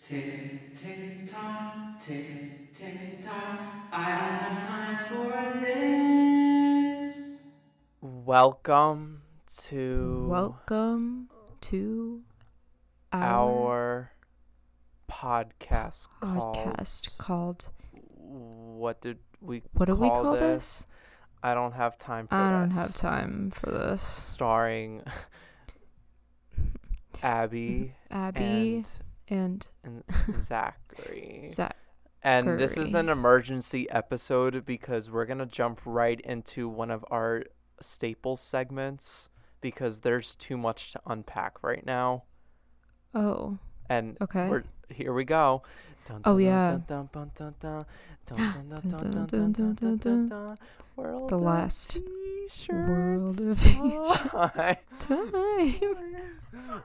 Tick, tick, tock, tick, tick, tock. I don't have time for this. Welcome to Welcome to our, our podcast podcast called called. What did we What do we call call this? this? I don't have time for I don't have time for this. Starring Abby Abby and, and, Zachary. Zach. And this is an emergency episode because we're going to jump right into one of our staple segments because there's too much to unpack right now. Oh, And okay. we're, here we go. Oh yeah. The last world of t-shirts time.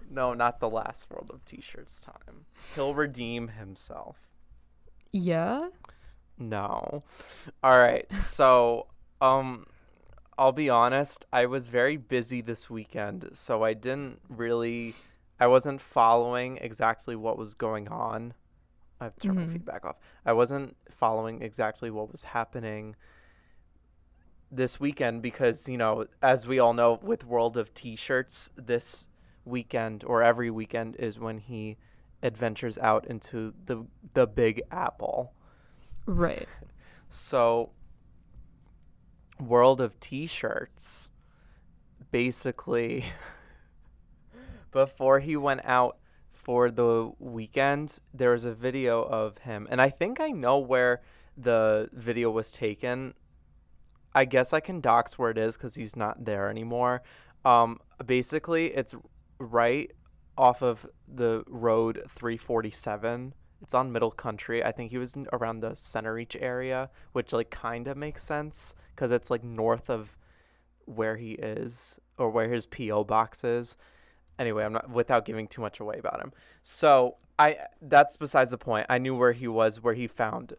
no, not the last world of t-shirts time. He'll redeem himself. Yeah. No. All right. So, um, I'll be honest. I was very busy this weekend, so I didn't really I wasn't following exactly what was going on. I've turned my Mhm. feedback off. I wasn't following exactly what was happening this weekend because, you know, as we all know with World of T-shirts, this weekend or every weekend is when he adventures out into the the Big Apple. Right. So, World of T-shirts, basically, before he went out for the weekend, there was a video of him, and I think I know where the video was taken. I guess I can dox where it is because he's not there anymore. Um, basically, it's right off of the road 347 it's on middle country i think he was around the Centereach area which like kind of makes sense because it's like north of where he is or where his po box is anyway i'm not without giving too much away about him. So i that's besides the point. I knew where he was where he found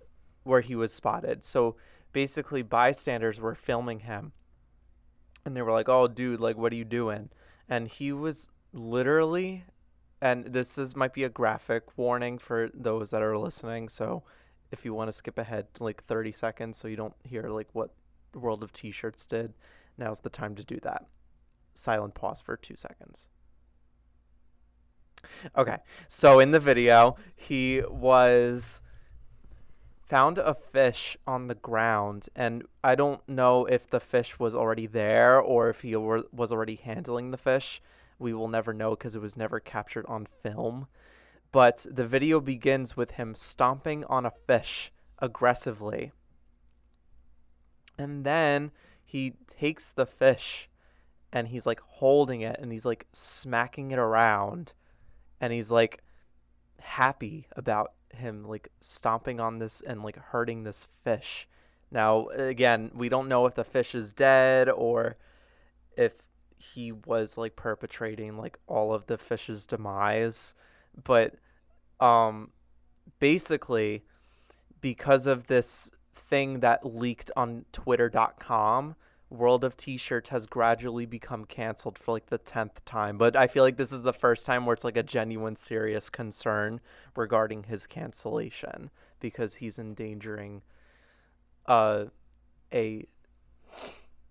where he was spotted. So basically bystanders were filming him and they were like oh dude like what are you doing? And he was literally and this is might be a graphic warning for those that are listening. So if you want to skip ahead to like 30 seconds so you don't hear like what world of t-shirts did now's the time to do that. Silent pause for two seconds okay so in the video he was found a fish on the ground and i don't know if the fish was already there or if he were, was already handling the fish we will never know because it was never captured on film. But the video begins with him stomping on a fish aggressively. And then he takes the fish and he's like holding it and he's like smacking it around and he's like happy about him like stomping on this and like hurting this fish. Now, again, we don't know if the fish is dead or if he was like perpetrating like all of the fish's demise but um basically because of this thing that leaked on twitter.com world of t-shirts has gradually become canceled for like the 10th time but i feel like this is the first time where it's like a genuine serious concern regarding his cancellation because he's endangering uh a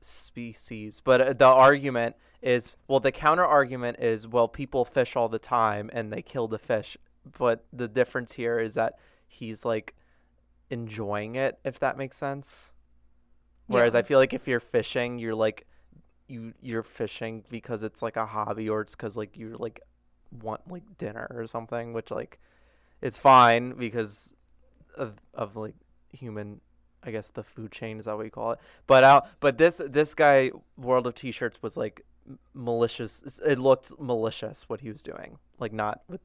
species. But uh, the argument is well, the counter argument is well, people fish all the time and they kill the fish. But the difference here is that he's like enjoying it, if that makes sense. Whereas Yeah. I feel like if you're fishing, you're like you you're fishing because it's like a hobby or it's because like you like want like dinner or something, which like is fine because of of like human I guess the food chain is that what you call it. But out, but this this guy, World of T-shirts, was like malicious. It looked malicious what he was doing, like not with.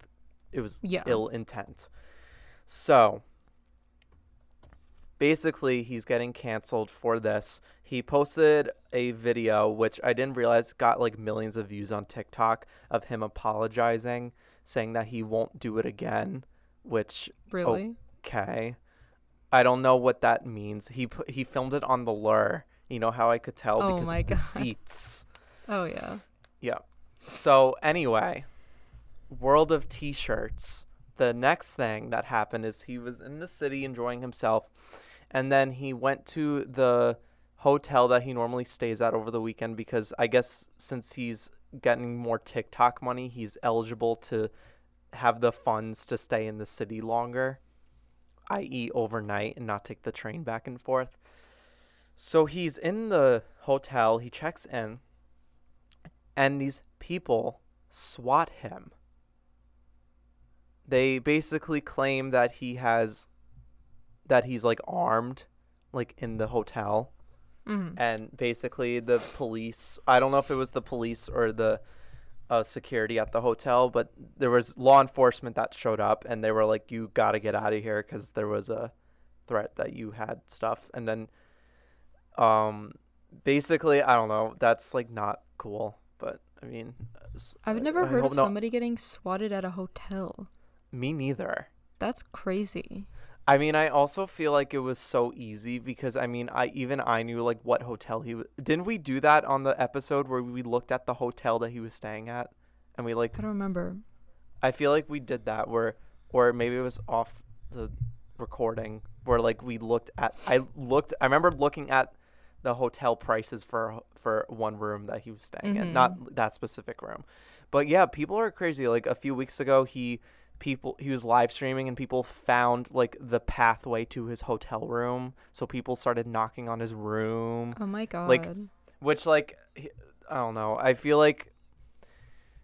It was Yeah. ill intent. So basically, he's getting canceled for this. He posted a video which I didn't realize got like millions of views on TikTok of him apologizing, saying that he won't do it again. Which Really? okay. I don't know what that means. He put, he filmed it on the lure. You know how I could tell Oh because my of the God. seats. Oh yeah. Yeah. So anyway, World of T-shirts. the next thing that happened is he was in the city enjoying himself, and then he went to the hotel that he normally stays at over the weekend because I guess since he's getting more TikTok money, he's eligible to have the funds to stay in the city longer, i.e., overnight and not take the train back and forth. So he's in the hotel, he checks in, and these people swat him. They basically claim that he has that he's like armed like in the hotel Mhm. and basically the police i don't know if it was the police or the uh, security at the hotel but there was law enforcement that showed up and they were like you got to get out of here because there was a threat that you had stuff and then um basically i don't know that's like not cool but i mean I've never I heard of no- somebody getting swatted at a hotel. me neither That's crazy. I mean, I also feel like it was so easy because I mean, I even I knew like what hotel he was. Didn't we do that on the episode where we looked at the hotel that he was staying at, and we like? I don't remember. I feel like we did that where, or maybe it was off the recording where like we looked at. I looked. I remember looking at the hotel prices for for one room that he was staying in, not mm-hmm. that specific room. But yeah, people are crazy. Like a few weeks ago, he people he was live streaming and people found like the pathway to his hotel room. So people started knocking on his room. Oh my god. Like, which like i don't know. I feel like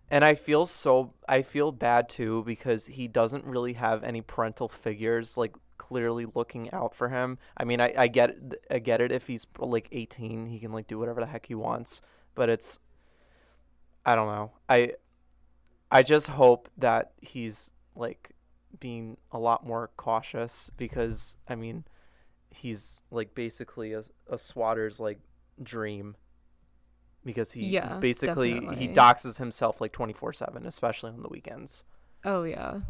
and i feel so i feel bad too because he doesn't really have any parental figures like clearly looking out for him. I mean i, I get i get it if he's like 18 he can like do whatever the heck he wants. But it's i don't know. I i just hope that he's like being a lot more cautious because i mean he's like basically a, a swatter's like dream because he Yeah, basically he doxes himself like 24/7 especially on the weekends. Oh yeah.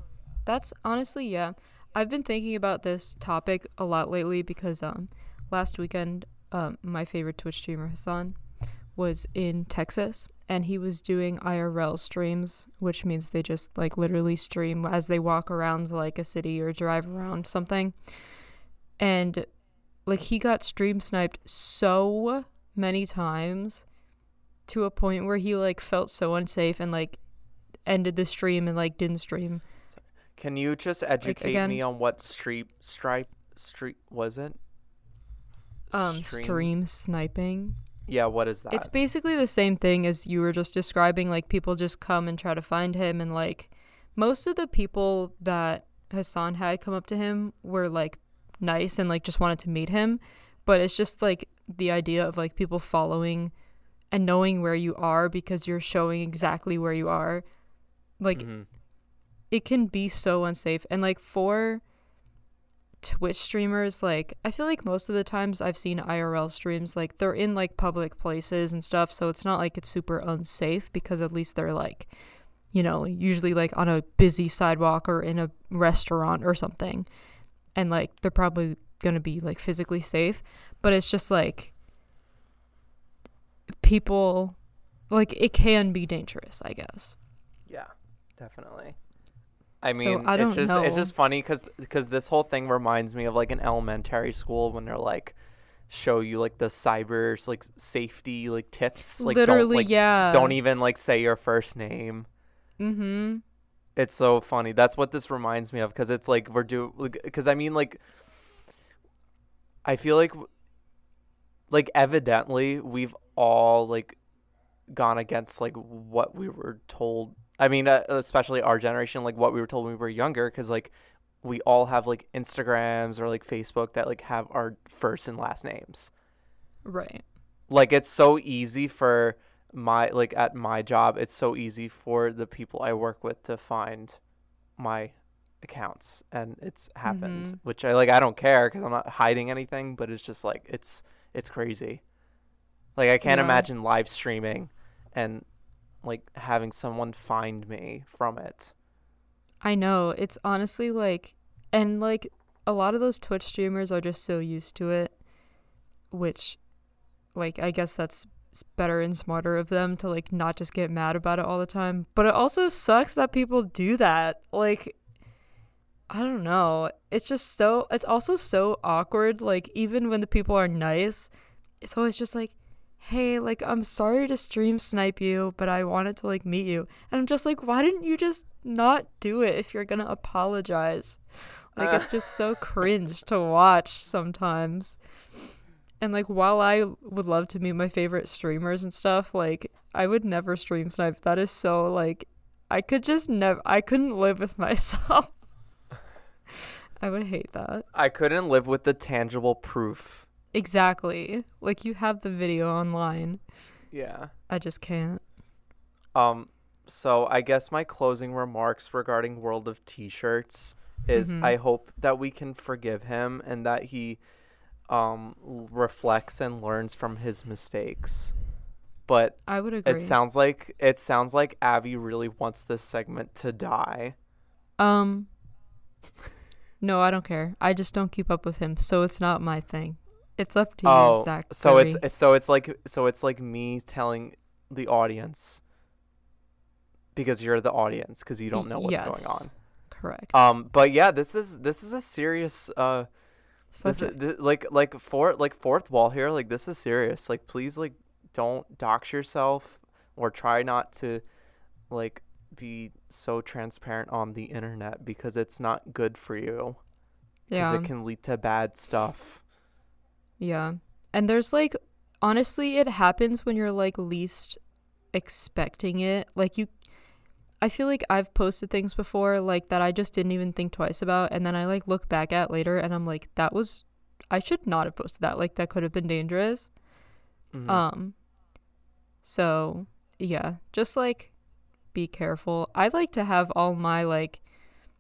That's honestly yeah. I've been thinking about this topic a lot lately because um last weekend um my favorite Twitch streamer Hasan was in Texas and he was doing IRL streams, which means they just like literally stream as they walk around like a city or drive around something. And like he got stream sniped so many times to a point where he like felt so unsafe and like ended the stream and like didn't stream. Can you just educate again- me on what street stripe street was it? Um stream sniping. Yeah, what is that? It's basically the same thing as you were just describing like people just come and try to find him and like most of the people that Hasan had come up to him were like nice and like just wanted to meet him, but it's just like the idea of like people following and knowing where you are because you're showing exactly where you are. Like Mhm. it can be so unsafe and like for twitch streamers like i feel like most of the times i've seen irl streams like they're in like public places and stuff so it's not like it's super unsafe because at least they're like you know usually like on a busy sidewalk or in a restaurant or something and like they're probably gonna be like physically safe but it's just like people like it can be dangerous i guess Yeah, definitely. I So, mean, I it's just it's just funny because because this whole thing reminds me of like an elementary school when they're like show you like the cyber like safety like tips like literally don't like yeah don't even like say your first name. mm-hmm It's so funny. That's what this reminds me of because it's like we're do because I mean like I feel like like evidently we've all like gone against like what we were told. I mean, uh, especially our generation, like what we were told when we were younger, because like we all have like Instagrams or like Facebook that like have our first and last names right like it's so easy for my like at my job it's so easy for the people i work with to find my accounts and it's happened Mhm. which i like i don't care because i'm not hiding anything but it's just like it's it's crazy like i can't Yeah. imagine live streaming and like having someone find me from it I know. It's honestly like, and like a lot of those Twitch streamers are just so used to it, which, like, I guess that's better and smarter of them to like not just get mad about it all the time. But it also sucks that people do that. Like, I don't know. It's just so it's also so awkward like even when the people are nice, it's always just like, "Hey, like I'm sorry to stream snipe you, but I wanted to like meet you." And I'm just like, "Why didn't you just not do it if you're to apologize?" Like it's just so cringe to watch sometimes. And like while I would love to meet my favorite streamers and stuff, like I would never stream snipe. That is so like I could just never I couldn't live with myself. I would hate that. I couldn't live with the tangible proof. Exactly. Like you have the video online. Yeah. I just can't. Um so I guess my closing remarks regarding World of T-shirts is Mhm. I hope that we can forgive him and that he um reflects and learns from his mistakes. But I would agree. it sounds like it sounds like Abby really wants this segment to die. um No, I don't care. I just don't keep up with him, so it's not my thing. It's up to you, Oh, Zach. so it's so it's like so it's like me telling the audience because you're the audience because you don't know what's going on. correct. Um, but yeah, this is this is a serious uh this, is, Subject. th- like like for like fourth wall here like this is serious like please like don't dox yourself or try not to like be so transparent on the internet because it's not good for you because yeah. it can lead to bad stuff Yeah. And there's like honestly it happens when you're like least expecting it. Like you I feel like I've posted things before like that I just didn't even think twice about and then I like look back at later and I'm like that was I should not have posted that. Like that could have been dangerous. Mhm. Um so yeah, just like be careful. I like to have all my like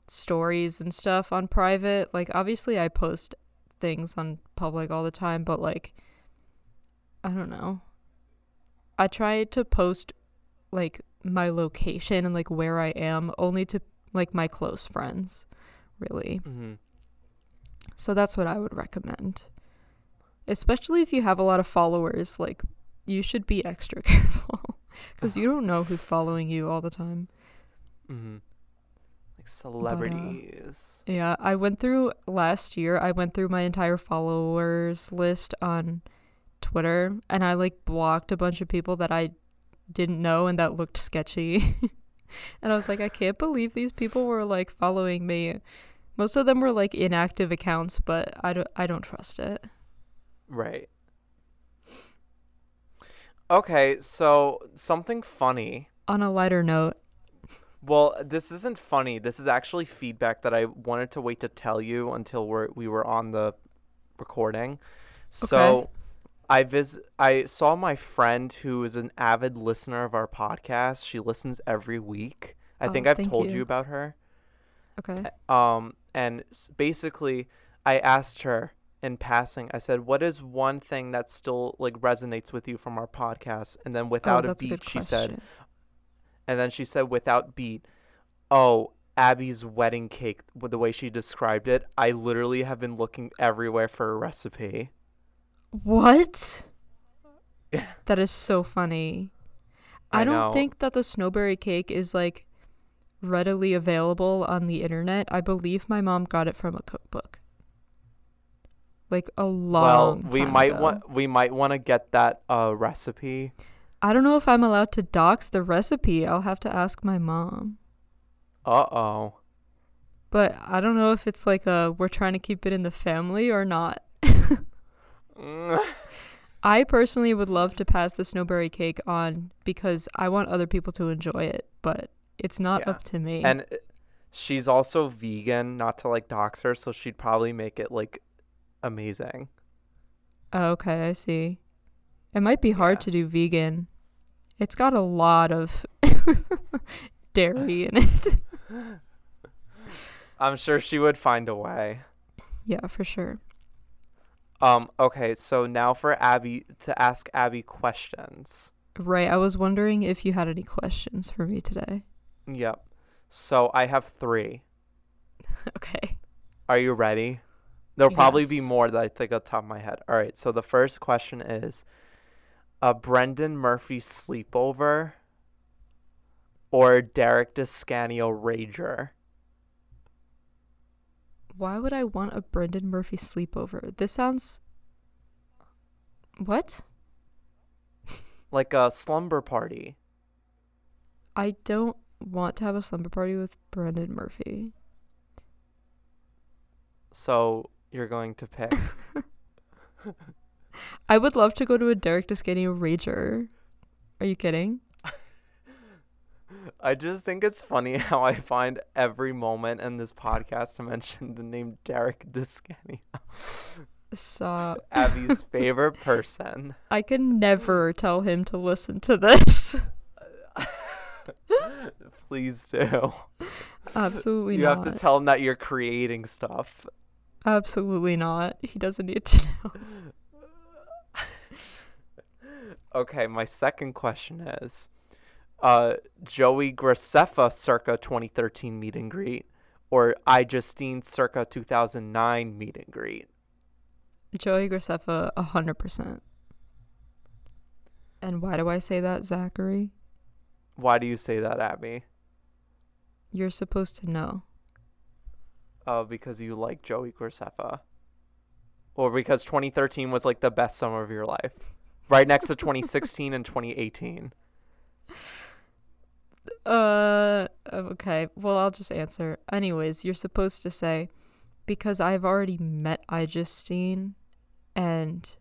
stories and stuff on private. Like obviously I post things on public all the time, but like I don't know. I try to post like my location and like where I am only to like my close friends, really. Mhm. So that's what I would recommend. Especially if you have a lot of followers, like you should be extra careful because you don't know who's following you all the time. Mhm. Like celebrities. Yeah, I went through last year, I went through my entire followers list on Twitter and I like blocked a bunch of people that I didn't know and that looked sketchy. and I was like, I can't believe these people were like following me. Most of them were like inactive accounts, but I don't I don't trust it. Right. Okay, so something funny. On a lighter note, Well, this isn't funny. This is actually feedback that I wanted to wait to tell you until we're, we were on the recording. So, I vis I saw my friend who is an avid listener of our podcast. She listens every week. I Oh, think I've told you you. about her. okay. Um, and basically, I asked her in passing. I said, "What is one thing that still like resonates with you from our podcast?" And then without oh, a that's a beat, she question. said, and then she said without beat, "Oh, Abby's wedding cake." With the way she described it, I literally have been looking everywhere for a recipe. What? That is so funny. I I, don't know. think that the snowberry cake is like readily available on the internet. I believe my mom got it from a cookbook. Like a long well, we might want we might want to get that uh recipe. I don't know if I'm allowed to dox the recipe. I'll have to ask my mom. Uh oh. But I don't know if it's like a we're trying to keep it in the family or not. I personally would love to pass the snowberry cake on because I want other people to enjoy it, but it's not Yeah. up to me. and uh, she's also vegan, not to like dox her, so she'd probably make it like amazing. Okay, I see. It might be hard Yeah. to do vegan. It's got a lot of dairy in it. I'm sure she would find a way. yeah, for sure. Um, okay, so now for Abby to ask Abby questions. Right, I was wondering if you had any questions for me today. Yep. So I have three. Okay. Are you ready? There'll probably be more that I think on top of my head. All right, so the first question is a Brendan Murphy sleepover or Derek Descanio rager? Why would I want a Brendan Murphy sleepover? This sounds. What? Like a slumber party. I don't want to have a slumber party with Brendan Murphy. So you're going to pick. I would love to go to a Derek Descani Rager. Are you kidding? I just think it's funny how I find every moment in this podcast to mention the name Derek Descani. Stop. Abby's favorite person. I can never tell him to listen to this. Please do. Absolutely not. You not. have to tell him that you're creating stuff. Absolutely not. He doesn't need to know. Okay, my second question is uh Joey Graceffa circa 2013 meet and greet or iJustine circa 2009 meet and greet. Joey Graceffa, a hundred percent. And why do I say that, Zachary? Why do you say that, Abby? You're supposed to know. Oh, because you like Joey Graceffa. Or because 2013 was like the best summer of your life. Right next to 2016 and 2018. Uh, okay. Well, I'll just answer. Anyways, you're supposed to say, because I've already met I iJustine, and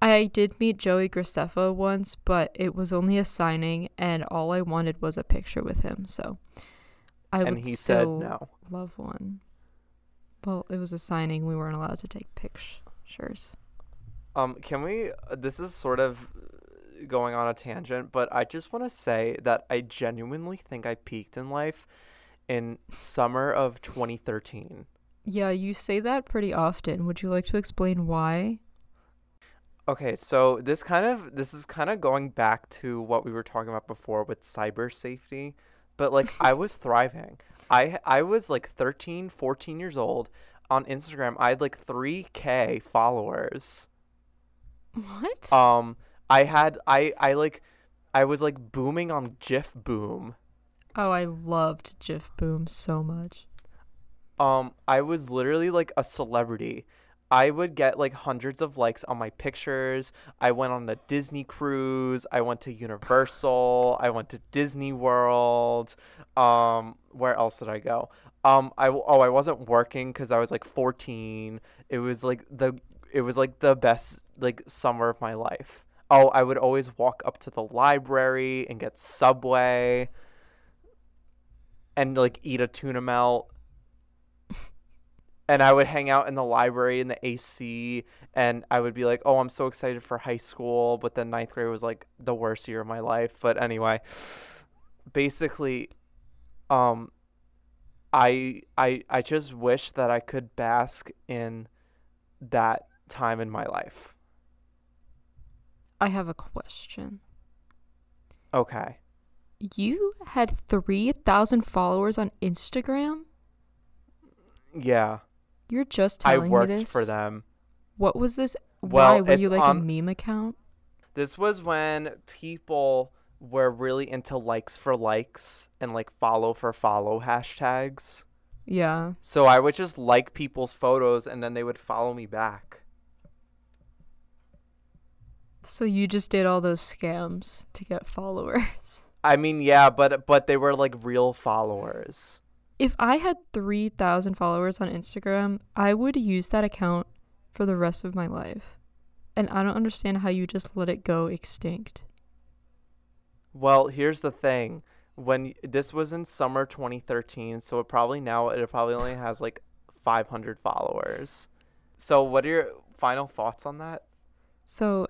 I did meet Joey Graceffa once, but it was only a signing, and all I wanted was a picture with him. So I and would he said no. love one. Well, it was a signing. We weren't allowed to take pictures. Um, can we? uh, This is sort of uh, going on a tangent, but I just want to say that I genuinely think I peaked in life in summer of 2013. Yeah, you say that pretty often. Would you like to explain why? Okay, so this kind of this is kind of going back to what we were talking about before with cyber safety, but like I was thriving. I I was like 13, 14 years old on Instagram. I had like 3k followers. What? Um I had I I like I was like booming on GifBoom. oh, I loved Jif Boom so much. Um I was literally like a celebrity. I would get like hundreds of likes on my pictures. I went on a Disney cruise. I went to Universal. I went to Disney World. Um where else did I go? Um I oh I wasn't working cuz I was like 14. It was like the it was like the best like summer of my life. Oh, I would always walk up to the library and get Subway and like eat a tuna melt and I would hang out in the library in the AC, and I would be like, "Oh, I'm so excited for high school," but then ninth grade was like the worst year of my life. But anyway, basically, um, I I I just wish that I could bask in that time in my life. I have a question. Okay. You had 3,000 followers on Instagram? Yeah, You're just I telling worked me this? for them. What was this? Well, Why? Were you like a meme account? This was when people were really into likes for likes and like follow for follow hashtags. Yeah. So I would just like people's photos and then they would follow me back. So you just did all those scams to get followers. I mean, yeah, but but they were like real followers. If I had 3,000 followers on Instagram, I would use that account for the rest of my life. And I don't understand how you just let it go extinct. Well, here's the thing. When this was in summer 2013, so it probably now it probably only has like 500 followers. So what are your final thoughts on that? So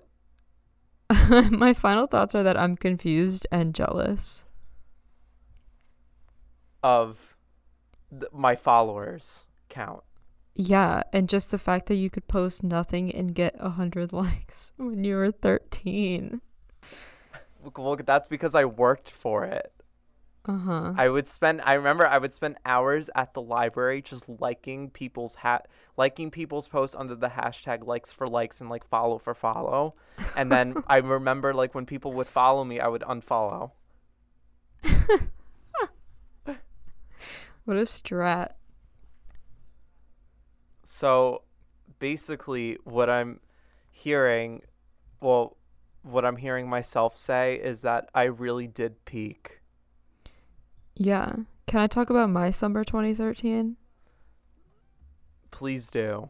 my final thoughts are that I'm confused and jealous. Of th- my followers count. Yeah, and just the fact that you could post nothing and get a hundred likes when you were thirteen. Well, that's because I worked for it. Uh huh. I would spend I remember I would spend hours at the library just liking people's hat liking people's posts under the hashtag likes for likes and like follow for follow. And then I remember like when people would follow me, I would unfollow. What a strat. So basically, what I'm hearing, well, what I'm hearing myself say is that I really did peak. Yeah. Can I talk about my summer 2013? Please do.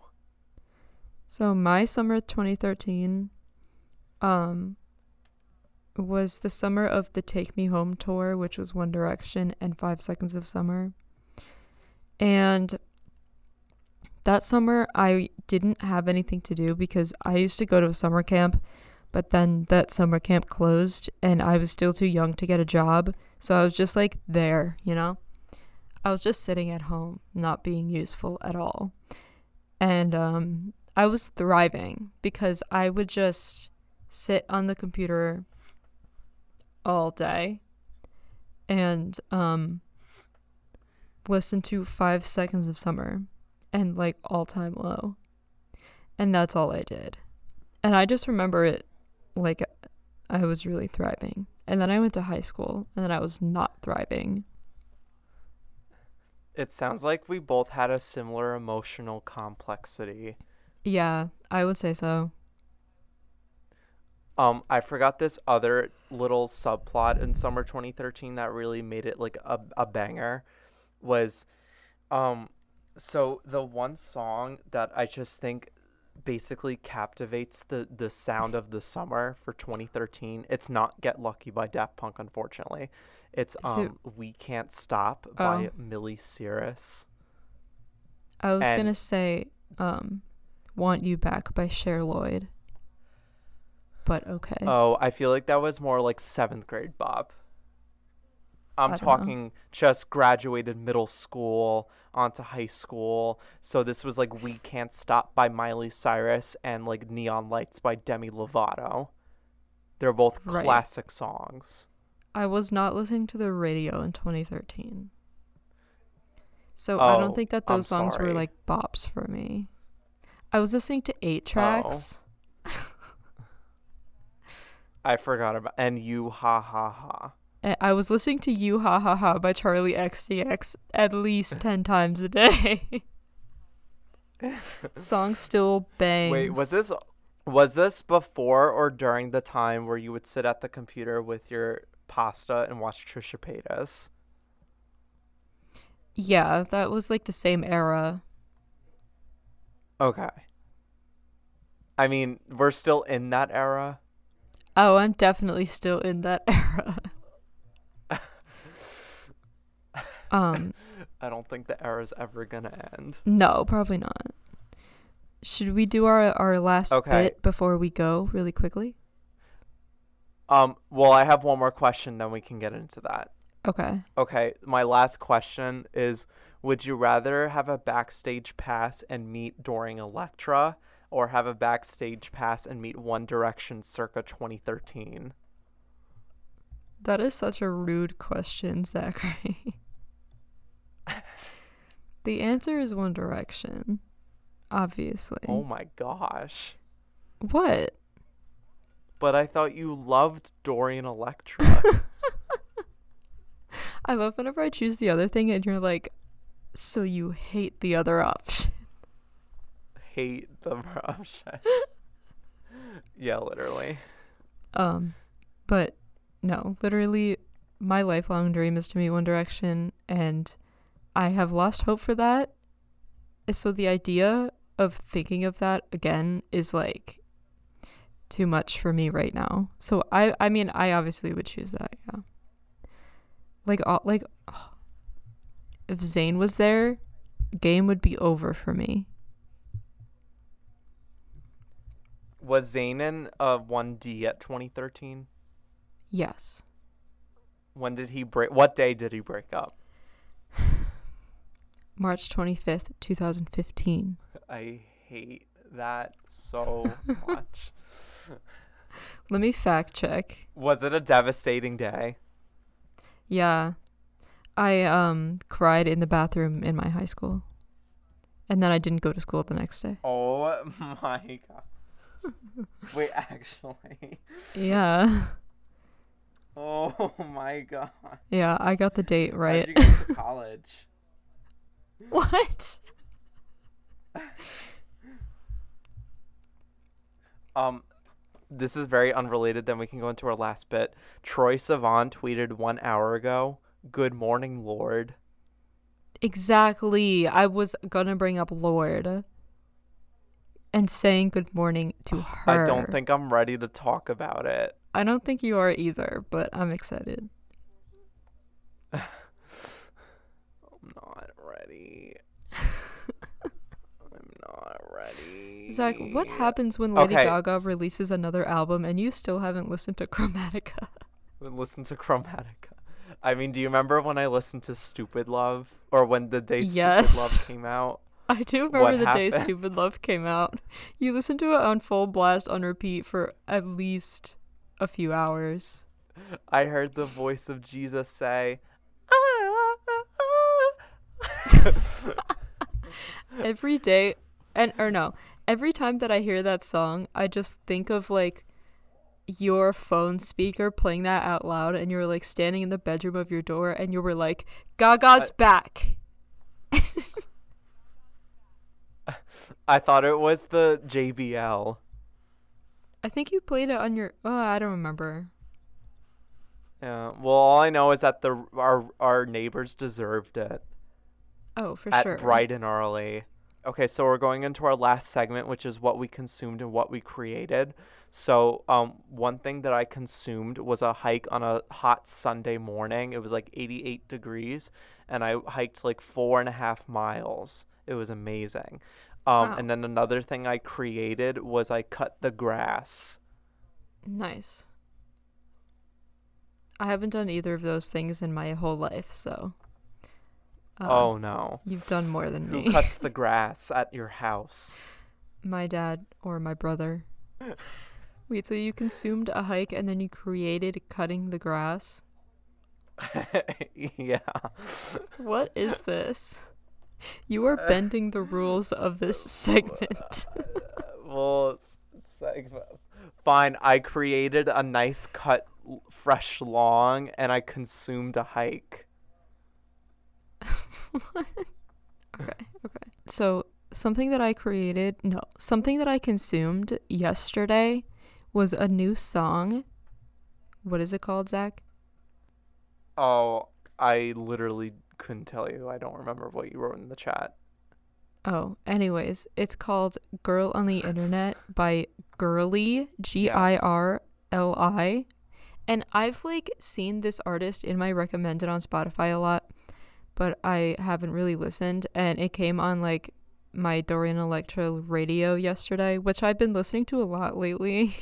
So my summer 2013 um was the summer of the Take Me Home tour, which was One Direction and 5 Seconds of Summer. And that summer I didn't have anything to do because I used to go to a summer camp, but then that summer camp closed and I was still too young to get a job, so I was just like there, you know? I was just sitting at home, not being useful at all. And um I was thriving because I would just sit on the computer all day and um listen to 5 seconds of summer and like all time low. And that's all I did. And I just remember it like I was really thriving. And then I went to high school and then I was not thriving. It sounds like we both had a similar emotional complexity. Yeah, I would say so. Um, I forgot this other little subplot in summer 2013 that really made it like a, a banger was um so the one song that I just think basically captivates the the sound of the summer for 2013. It's not Get Lucky by Daft Punk unfortunately. It's um We Can't Stop by Oh. Miley Cyrus. I was And- gonna say, um, "Want You Back" by Cher Lloyd, but okay. Oh, I feel like that was more like 7th grade Bob. I'm I don't know. talking just graduated middle school onto high school. So this was like We Can't Stop by Miley Cyrus and like Neon Lights by Demi Lovato. They're both Right. classic songs. I was not listening to the radio in 2013, so I Oh, don't think that I'm those songs were like bops for me. I was listening to Oh. eight tracks. I forgot about and you ha ha ha. I was listening to "You Ha Ha Ha" by Charli XCX at least ten times a day. Song still bangs. Wait, was this was this before or during the time where you would sit at the computer with your pasta and watch Trisha Paytas? Yeah, that was like the same era. Okay. I mean, we're still in that era. Oh, I'm definitely still in that era. Um, I don't think the era's ever gonna end. no, probably not. Should we do our our last Okay. bit before we go really quickly? Um, well, I have one more question, then we can get into that. Okay. Okay, my last question is Would you rather have a backstage pass and meet Dorian Electra, or have a backstage pass and meet One Direction circa 2013? That is such a rude question, Zachary. the answer is One Direction. Obviously. Oh my gosh. What? But I thought you loved Dorian Electra. I love whenever I choose the other thing and you're like, so you hate the other option. Hate the option. yeah, literally. Um, but no, literally, my lifelong dream is to meet One Direction, and I have lost hope for that. So the idea of thinking of that again is like too much for me right now. So I, I mean, I obviously would choose that. Yeah. Like, all, like, if Zayn was there, game would be over for me. Was Zayn in uh, 1D at 2013? Yes. When did he break? What day did he break up? March 25th, 2015. I hate that so much. Let me fact check. Was it a devastating day? Yeah. I um cried in the bathroom in my high school. And then I didn't go to school the next day. Oh my god. Wait, actually. Yeah. Oh my god. Yeah, I got the date right. How'd you get to college? What? um, this is very unrelated. Then we can go into our last bit. Troye Sivan tweeted one hour ago, "Good morning, Lorde." Exactly. I was gonna bring up Lorde and saying good morning to her. I don't think I'm ready to talk about it. I don't think you are either, but I'm excited. Ready. I'm not ready. Zach, what happens when Lady Okay. Gaga releases another album and you still haven't listened to Chromatica? Listen to Chromatica. I mean, do you remember when I listened to Stupid Love? Or when the day Stupid Yes. Love came out? I do remember What the day? Stupid Love came out. You listened to it on full blast on repeat for at least a few hours. I heard the voice of Jesus say, Every day, and or no, every time that I hear that song, I just think of like your phone speaker playing that out loud, and you're like standing in the bedroom of your door, and you were like, "Gaga's back." I thought it was the JBL. I think you played it on your. Oh, I don't remember. Yeah. Well, all I know is that the our our neighbors deserved it Oh, for at sure. bright and early. Okay, so we're going into our last segment, which is what we consumed and what we created. So, um, one thing that I consumed was a hike on a hot Sunday morning. It was like 88 degrees, and I hiked like four and a half miles. It was amazing. Um, Wow. And then another thing I created was I cut the grass. Nice. I haven't done either of those things in my whole life, so. Oh um, no. You've done more than me. Who cuts the grass at your house? my dad or my brother. Wait, so you consumed a hike and then you created cutting the grass? yeah. What is this? You are bending the rules of this segment. well, segment. Fine. I created a nice cut, fresh lawn, and I consumed a hike. Okay, okay. So, something that I created, no, something that I consumed yesterday was a new song. What is it called, Zach? Oh, I literally couldn't tell you. I don't remember what you wrote in the chat. Oh, anyways, it's called Girl on the Internet by Girli, G I R L I. And I've like seen this artist in my recommended on Spotify a lot, but I haven't really listened. And it came on like my Dorian Electra radio yesterday, which I've been listening to a lot lately.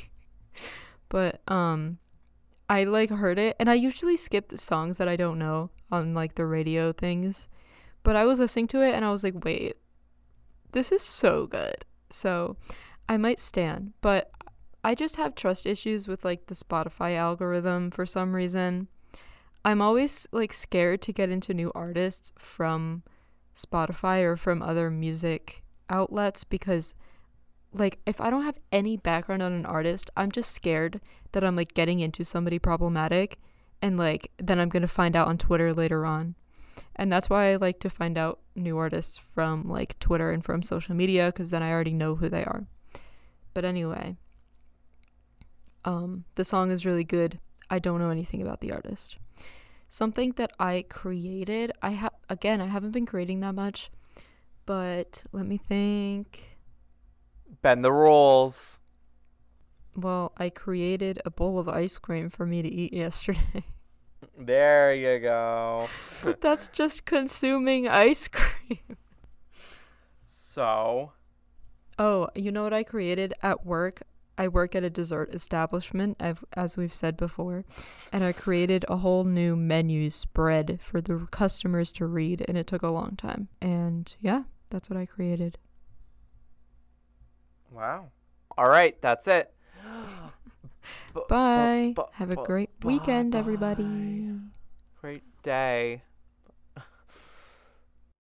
but um I like heard it and I usually skip the songs that I don't know on like the radio things. But I was listening to it and I was like, wait, this is so good. So I might stand, but I just have trust issues with like the Spotify algorithm for some reason. I'm always like scared to get into new artists from Spotify or from other music outlets because like if I don't have any background on an artist, I'm just scared that I'm like getting into somebody problematic and like then I'm going to find out on Twitter later on. And that's why I like to find out new artists from like Twitter and from social media because then I already know who they are. But anyway, um, the song is really good. I don't know anything about the artist. Something that I created, I have again, I haven't been creating that much, but let me think. Bend the rules. Well, I created a bowl of ice cream for me to eat yesterday. There you go. That's just consuming ice cream. So, Oh, you know what I created at work? I work at a dessert establishment, as we've said before, and I created a whole new menu spread for the customers to read, and it took a long time. And yeah, that's what I created. wow. All right, that's it. Bye. Have a great weekend, everybody. Great day.